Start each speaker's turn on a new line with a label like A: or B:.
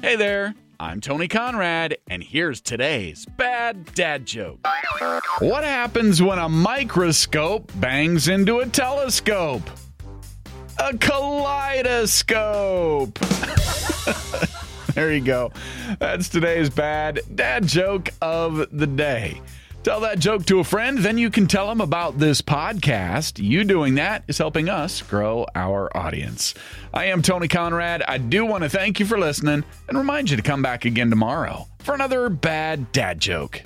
A: Hey there, I'm Tony Conrad, and here's today's bad dad joke. What happens when a microscope bangs into a telescope? A kaleidoscope. there you go. That's today's bad dad joke of the day. Tell that joke to a friend, then you can tell them about this podcast. You doing that is helping us grow our audience. I am Tony Conrad. I do want to thank you for listening and remind you to come back again tomorrow for another bad dad joke.